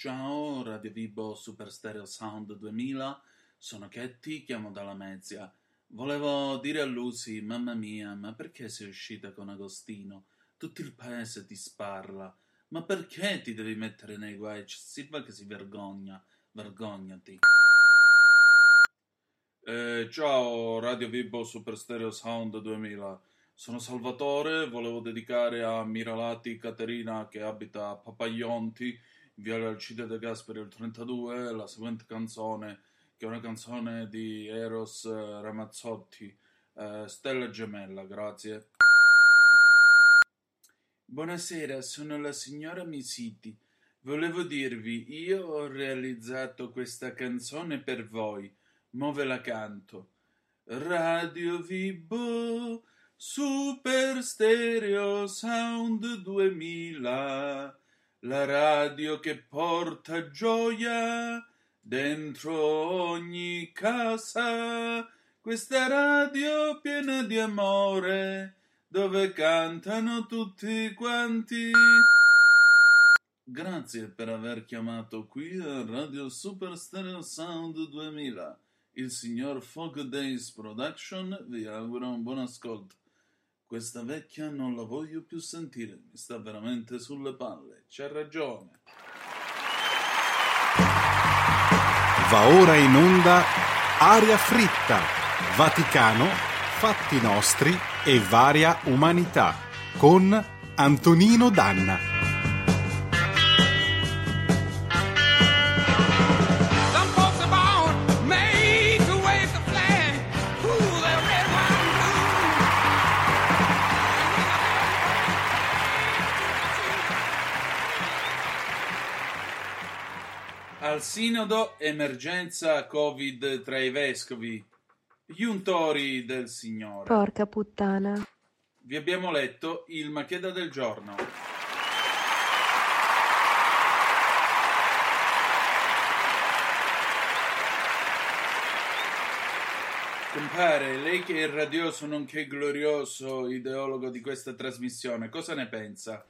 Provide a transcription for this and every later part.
Ciao, Radio Vibo Super Stereo Sound 2000, sono Ketty, chiamo dalla Mezia. Volevo dire a Lucy, mamma mia, ma perché sei uscita con Agostino? Tutto il paese ti sparla. Ma perché ti devi mettere nei guai? C'è Silva che si vergogna. Vergognati. Eh, ciao, Radio Vibo Super Stereo Sound 2000. Sono Salvatore, volevo dedicare a Miralati Caterina che abita a Papaglionti, Viale Alcide De Gasperi il 32, la seguente canzone, che è una canzone di Eros eh, Ramazzotti, eh, Stella Gemella, grazie. Buonasera, sono la signora Misiti. Volevo dirvi, io ho realizzato questa canzone per voi. Mo la canto. Radio Vibo Super Stereo Sound 2000, la radio che porta gioia dentro ogni casa. Questa radio piena di amore, dove cantano tutti quanti. Grazie per aver chiamato qui a Radio Super Stereo Sound 2000. Il signor Fog Days Production vi augura un buon ascolto. Questa vecchia non la voglio più sentire, mi sta veramente sulle palle. C'ha ragione. Va ora in onda Aria fritta, Vaticano, fatti nostri e varia umanità con Antonino Danna. Al sinodo emergenza Covid tra i vescovi, gli untori del Signore. Porca puttana. Vi abbiamo letto il Macheda del giorno. Compare, lei che è il radioso nonché glorioso ideologo di questa trasmissione, cosa ne pensa?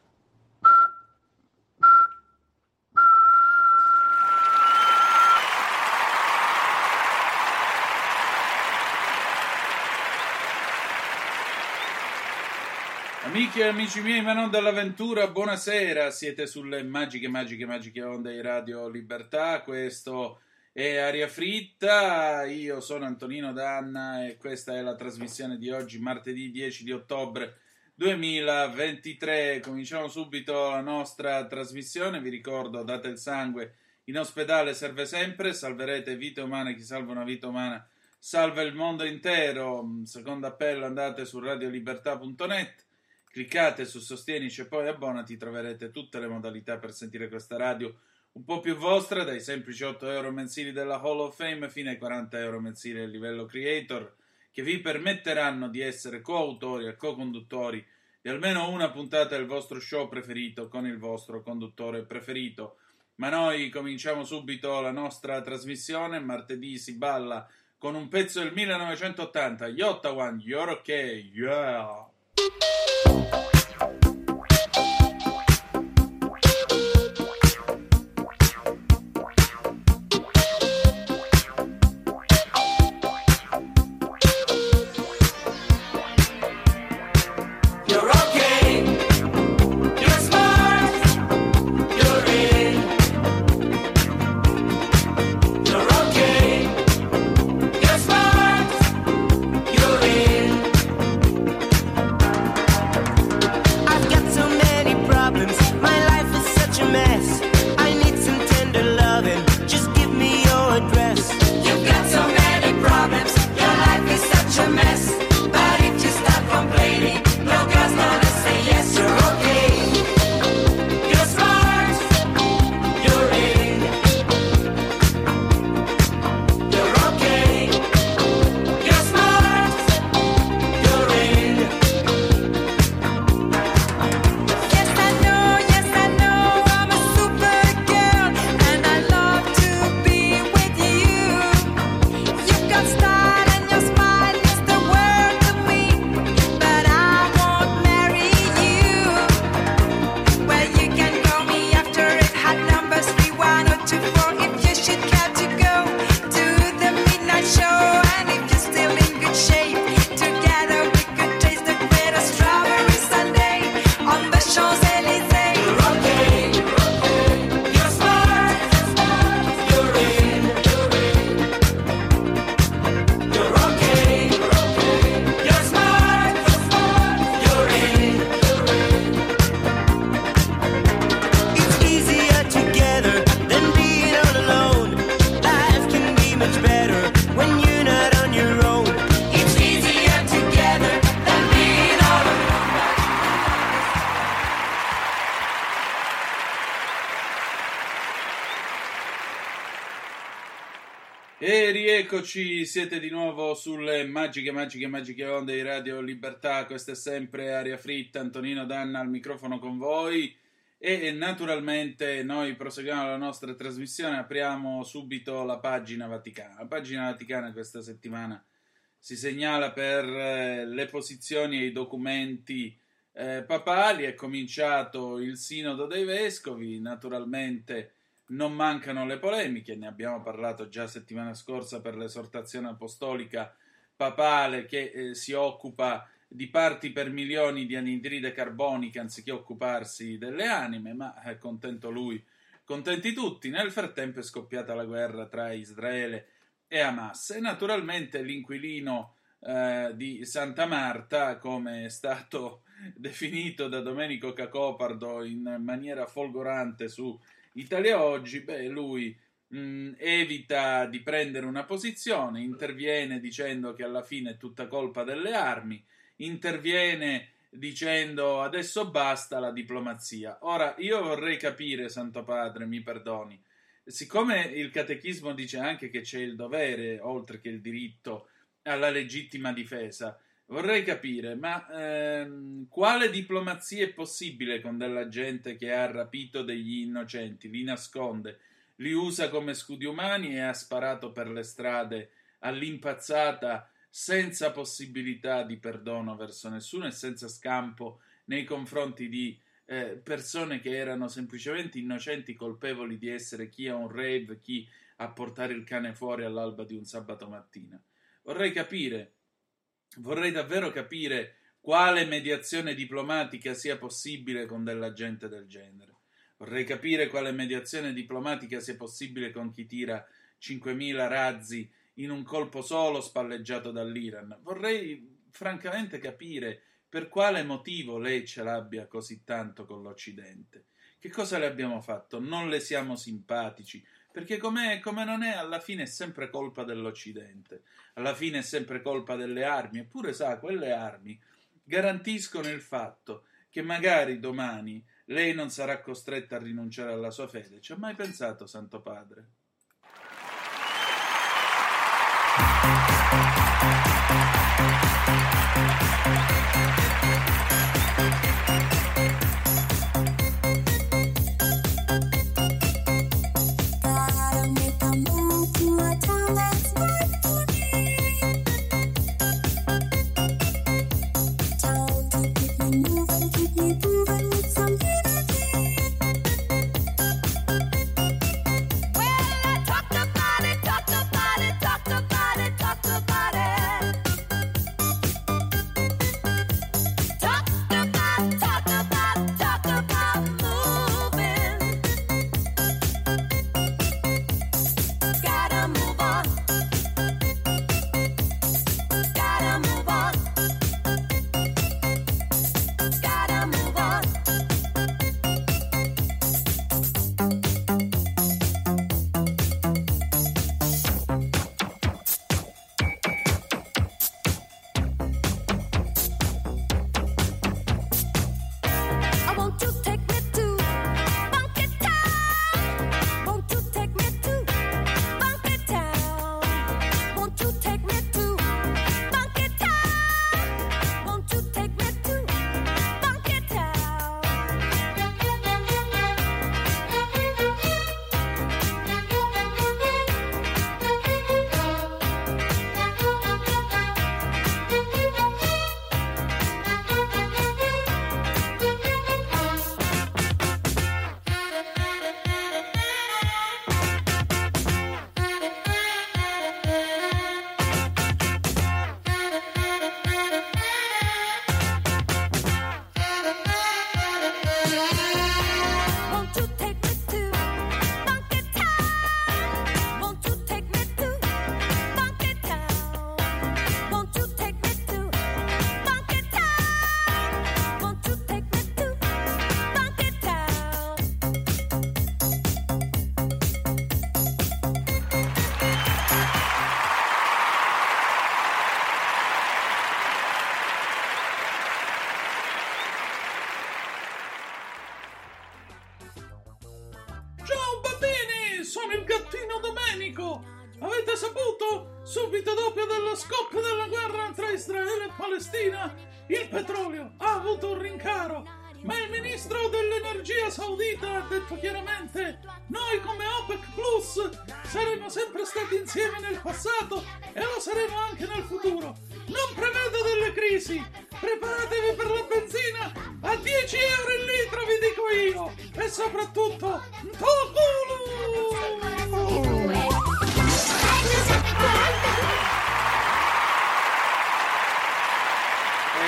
Amiche e amici miei, ma non dall'avventura, buonasera. Siete sulle magiche, magiche, magiche onde di Radio Libertà. Questo è Aria Fritta. Io sono Antonino Danna e questa è la trasmissione di oggi, martedì 10 di ottobre 2023. Cominciamo subito la nostra trasmissione. Vi ricordo, date il sangue. In ospedale serve sempre, salverete vite umane. Chi salva una vita umana salva il mondo intero. Secondo appello, andate su radiolibertà.net. Cliccate su Sostienici e poi abbonati, troverete tutte le modalità per sentire questa radio un po' più vostra, dai semplici 8 euro mensili della Hall of Fame fino ai 40 euro mensili del livello Creator, che vi permetteranno di essere coautori e co-conduttori di almeno una puntata del vostro show preferito con il vostro conduttore preferito. Ma noi cominciamo subito la nostra trasmissione. Martedì si balla con un pezzo del 1980, Gli Ottawa, You're OK, yeah! Rieccoci, siete di nuovo sulle magiche, magiche, magiche onde di Radio Libertà. Questa è sempre Aria Fritta, Antonino Danna al microfono con voi. E naturalmente noi proseguiamo la nostra trasmissione, apriamo subito la pagina Vaticana. La pagina Vaticana questa settimana si segnala per eh, le posizioni e i documenti eh, papali. È cominciato il Sinodo dei Vescovi, naturalmente non mancano le polemiche, ne abbiamo parlato già settimana scorsa per l'esortazione apostolica papale che eh, si occupa di parti per milioni di anidride carbonica anziché occuparsi delle anime, ma è contento lui, contenti tutti. Nel frattempo è scoppiata la guerra tra Israele e Hamas e naturalmente l'inquilino eh, di Santa Marta, come è stato definito da Domenico Cacopardo in maniera folgorante su Italia Oggi, beh, lui mh, evita di prendere una posizione, interviene dicendo che alla fine è tutta colpa delle armi, interviene dicendo adesso basta la diplomazia. Ora, io vorrei capire, Santo Padre, mi perdoni, siccome il catechismo dice anche che c'è il dovere, oltre che il diritto, alla legittima difesa, vorrei capire, ma ehm, quale diplomazia è possibile con della gente che ha rapito degli innocenti, li nasconde, li usa come scudi umani e ha sparato per le strade all'impazzata senza possibilità di perdono verso nessuno e senza scampo nei confronti di eh, persone che erano semplicemente innocenti, colpevoli di essere chi a un rave, chi a portare il cane fuori all'alba di un sabato mattina. Vorrei capire, vorrei davvero capire quale mediazione diplomatica sia possibile con della gente del genere. Vorrei capire quale mediazione diplomatica sia possibile con chi tira 5.000 razzi in un colpo solo spalleggiato dall'Iran. Vorrei francamente capire per quale motivo lei ce l'abbia così tanto con l'Occidente. Che cosa le abbiamo fatto? Non le siamo simpatici, perché come non è, alla fine è sempre colpa dell'Occidente, alla fine è sempre colpa delle armi, eppure sa, quelle armi garantiscono il fatto che magari domani lei non sarà costretta a rinunciare alla sua fede. Ci ha mai pensato, Santo Padre? Dopo dello scoppio della guerra tra Israele e Palestina, il petrolio ha avuto un rincaro. Ma il ministro dell'energia saudita ha detto chiaramente: Noi come OPEC Plus saremo sempre stati insieme nel passato e lo saremo anche nel futuro. Non prevedo delle crisi. Preparatevi per la benzina a 10 euro il litro, vi dico io. E soprattutto, Tokulu!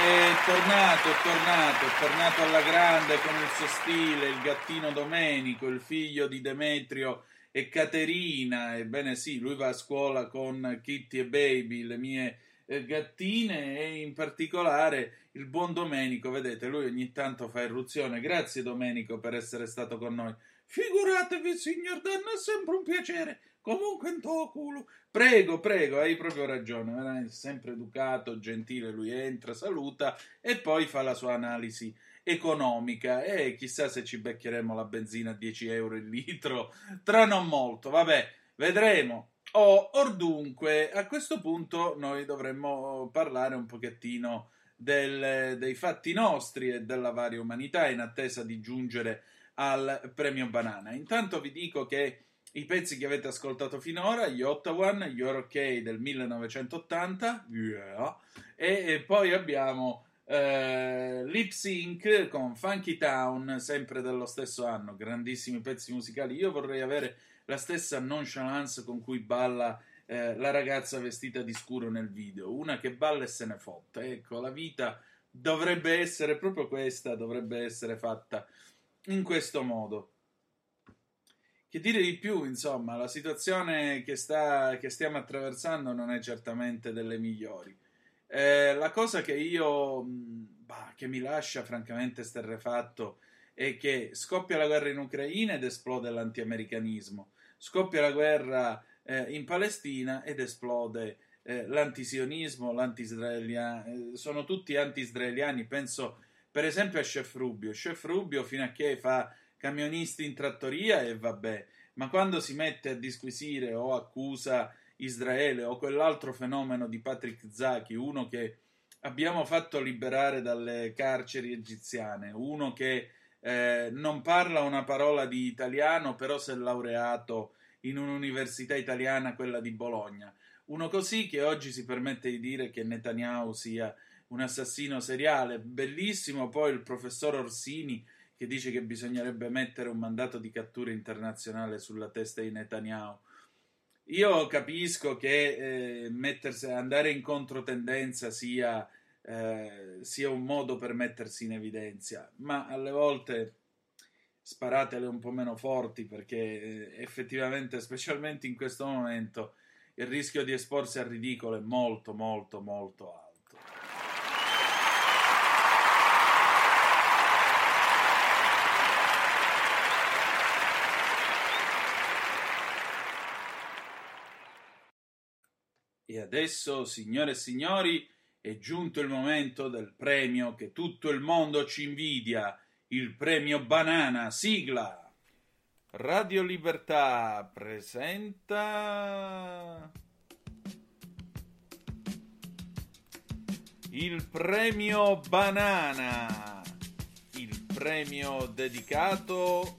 È tornato, è tornato, è tornato alla grande con il suo stile, il gattino Domenico, il figlio di Demetrio e Caterina. Ebbene sì, lui va a scuola con Kitty e Baby, le mie eh, gattine, e in particolare il buon Domenico, vedete, lui ogni tanto fa irruzione. Grazie Domenico per essere stato con noi. Figuratevi, signor Danno, è sempre un piacere. Comunque in tuo culo. Prego, prego, hai proprio ragione. Veramente sempre educato, gentile. Lui entra, saluta e poi fa la sua analisi economica. E chissà se ci beccheremo la benzina a 10 euro il litro tra non molto. Vabbè, vedremo. Oh, or dunque, a questo punto noi dovremmo parlare un pochettino del- dei fatti nostri e della varia umanità in attesa di giungere al premio banana. Intanto vi dico che i pezzi che avete ascoltato finora, gli Ottawan, gli Ok del 1980, yeah, e, e poi abbiamo eh, Lip Sync con Funky Town, sempre dello stesso anno, grandissimi pezzi musicali. Io vorrei avere la stessa nonchalance con cui balla eh, la ragazza vestita di scuro nel video, una che balla e se ne fotta. Ecco, la vita dovrebbe essere proprio questa, dovrebbe essere fatta in questo modo. Che dire di più, insomma, la situazione che, sta, che stiamo attraversando non è certamente delle migliori. Eh, la cosa che io, mh, bah, che mi lascia francamente sterrefatto è che scoppia la guerra in Ucraina ed esplode l'antiamericanismo, scoppia la guerra eh, in Palestina ed esplode eh, l'antisionismo, l'anti-israeliano, sono tutti anti-israeliani, penso per esempio a Chef Rubio. Chef Rubio fino a che fa camionisti in trattoria e vabbè, ma quando si mette a disquisire o accusa Israele o quell'altro fenomeno di Patrick Zaki, uno che abbiamo fatto liberare dalle carceri egiziane, uno che eh, non parla una parola di italiano, però si è laureato in un'università italiana, quella di Bologna. Uno così che oggi si permette di dire che Netanyahu sia un assassino seriale. Bellissimo poi il professor Orsini che dice che bisognerebbe mettere un mandato di cattura internazionale sulla testa di Netanyahu. Io capisco che eh, andare in controtendenza sia, eh, sia un modo per mettersi in evidenza, ma alle volte sparatele un po' meno forti perché eh, effettivamente, specialmente in questo momento, il rischio di esporsi al ridicolo è molto, molto, molto alto. E adesso, signore e signori, è giunto il momento del premio che tutto il mondo ci invidia, il premio Banana, sigla. Radio Libertà presenta il premio Banana, il premio dedicato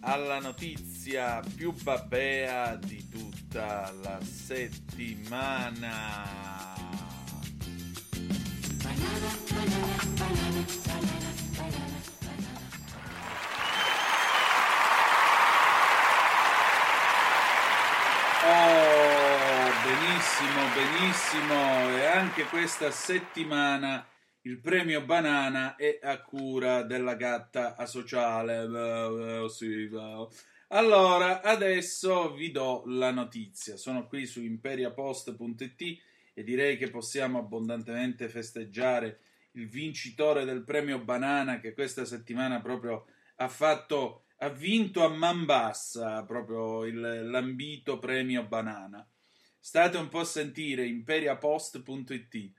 alla notizia più babbea di tutta la settimana. Oh, benissimo, benissimo. E anche questa settimana il premio Banana è a cura della gatta asociale. Allora, adesso vi do la notizia. Sono qui su imperiapost.it e direi che possiamo abbondantemente festeggiare il vincitore del premio Banana che questa settimana proprio ha fatto ha vinto a man bassa proprio il, l'ambito premio Banana. State un po' a sentire imperiapost.it.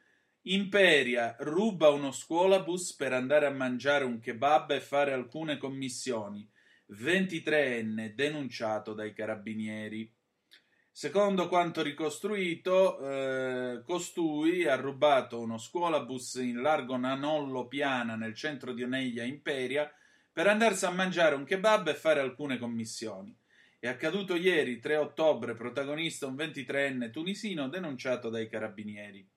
Imperia ruba uno scuolabus per andare a mangiare un kebab e fare alcune commissioni. 23enne denunciato dai carabinieri. Secondo quanto ricostruito, eh, costui ha rubato uno scuolabus in largo Nanollo Piana nel centro di Oneglia Imperia per andarsi a mangiare un kebab e fare alcune commissioni. È accaduto ieri, 3 ottobre, protagonista un 23enne tunisino denunciato dai carabinieri.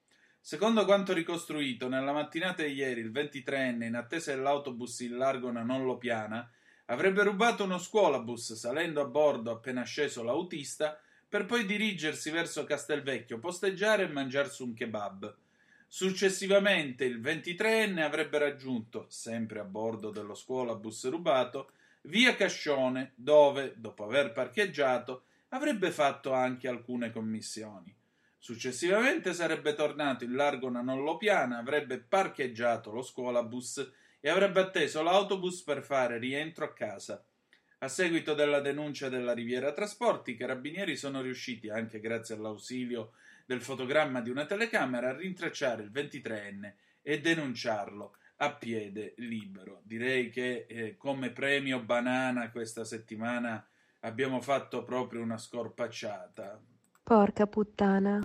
Secondo quanto ricostruito, nella mattinata di ieri il 23enne, in attesa dell'autobus in largo Nanollo Piana, avrebbe rubato uno scuolabus salendo a bordo appena sceso l'autista per poi dirigersi verso Castelvecchio, posteggiare e mangiarsi un kebab. Successivamente il 23enne avrebbe raggiunto, sempre a bordo dello scuolabus rubato, via Cascione, dove, dopo aver parcheggiato, avrebbe fatto anche alcune commissioni. Successivamente sarebbe tornato in largo Nanollo Piana, avrebbe parcheggiato lo scuolabus e avrebbe atteso l'autobus per fare rientro a casa. A seguito della denuncia della Riviera Trasporti, i carabinieri sono riusciti, anche grazie all'ausilio del fotogramma di una telecamera, a rintracciare il 23enne e denunciarlo a piede libero. Direi che eh, come premio banana questa settimana abbiamo fatto proprio una scorpacciata. Porca puttana.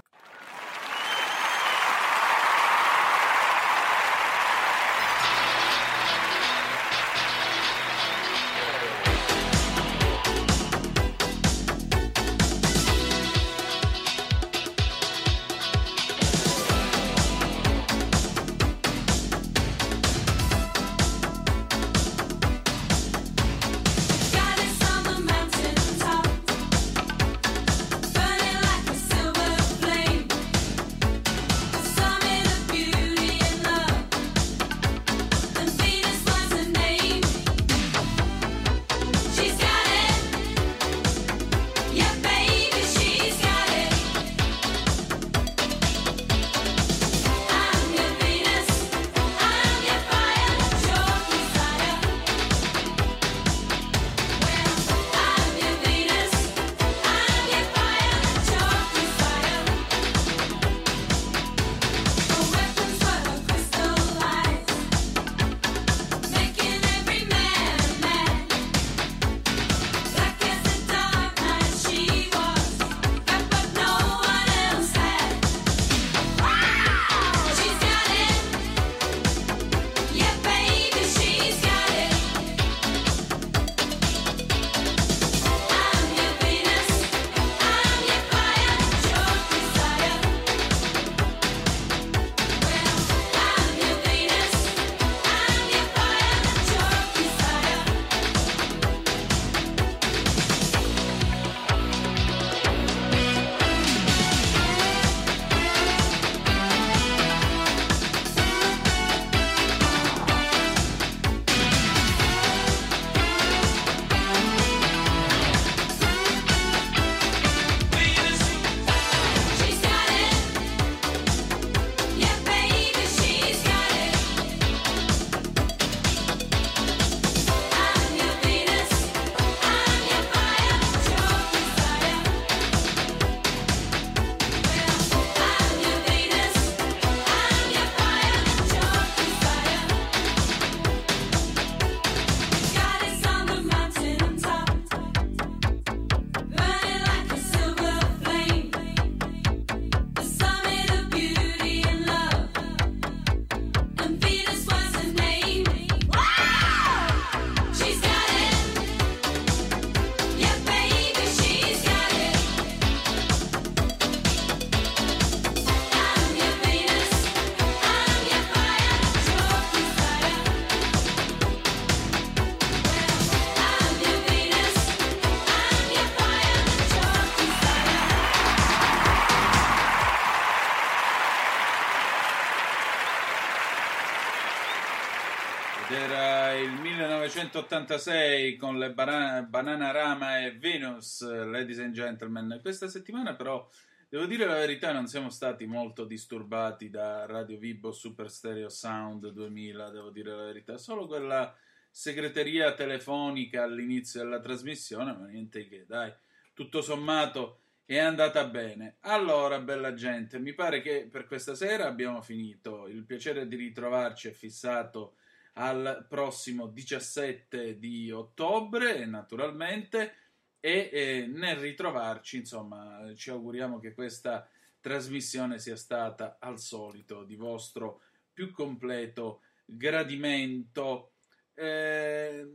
1986 con le Bana- Bananarama e Venus, ladies and gentlemen. Questa settimana però, devo dire la verità, non siamo stati molto disturbati da Radio Vibo Super Stereo Sound 2000, devo dire la verità. Solo quella segreteria telefonica all'inizio della trasmissione, ma niente che, dai, tutto sommato è andata bene. Allora, bella gente, mi pare che per questa sera abbiamo finito. Il piacere di ritrovarci è fissato al prossimo 17 di ottobre, naturalmente. e eh, nel ritrovarci, insomma, ci auguriamo che questa trasmissione sia stata al solito di vostro più completo gradimento. Eh,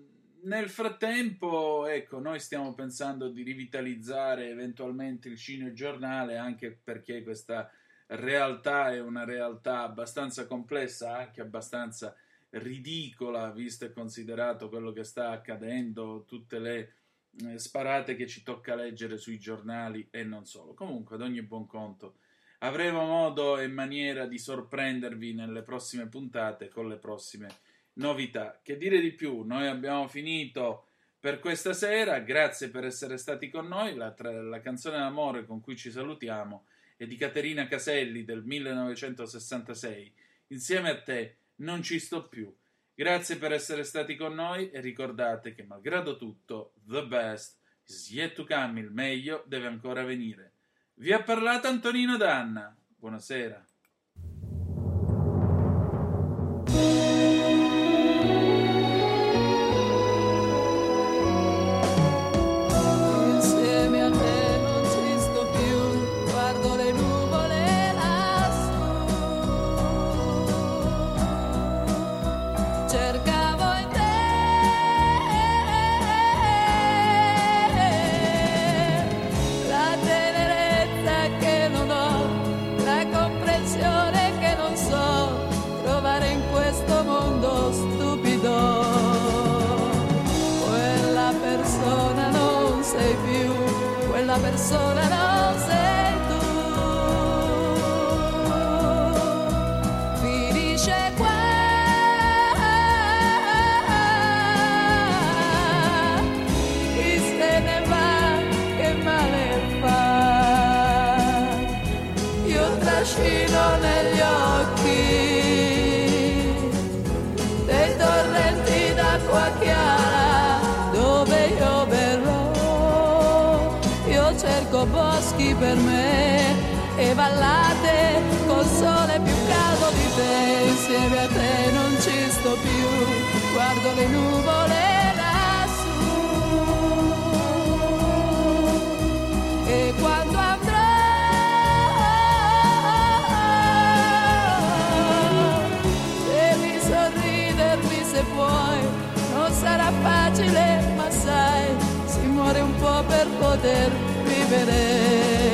nel frattempo, ecco, noi stiamo pensando di rivitalizzare eventualmente il cinegiornale anche perché questa realtà è una realtà abbastanza complessa, anche abbastanza ridicola, visto e considerato quello che sta accadendo, tutte le eh, sparate che ci tocca leggere sui giornali e non solo. Comunque, ad ogni buon conto, avremo modo e maniera di sorprendervi nelle prossime puntate con le prossime novità. Che dire di più? Noi abbiamo finito per questa sera. Grazie per essere stati con noi. La, tra- la canzone d'amore con cui ci salutiamo è di Caterina Caselli del 1966. Insieme a te non ci sto più. Grazie per essere stati con noi e ricordate che malgrado tutto, the best is yet to come, il meglio deve ancora venire. Vi ha parlato Antonino Danna. Buonasera. Le nuvole lassù. E quando andrò devi sorridermi se puoi, non sarà facile, ma sai, si muore un po' per poter vivere.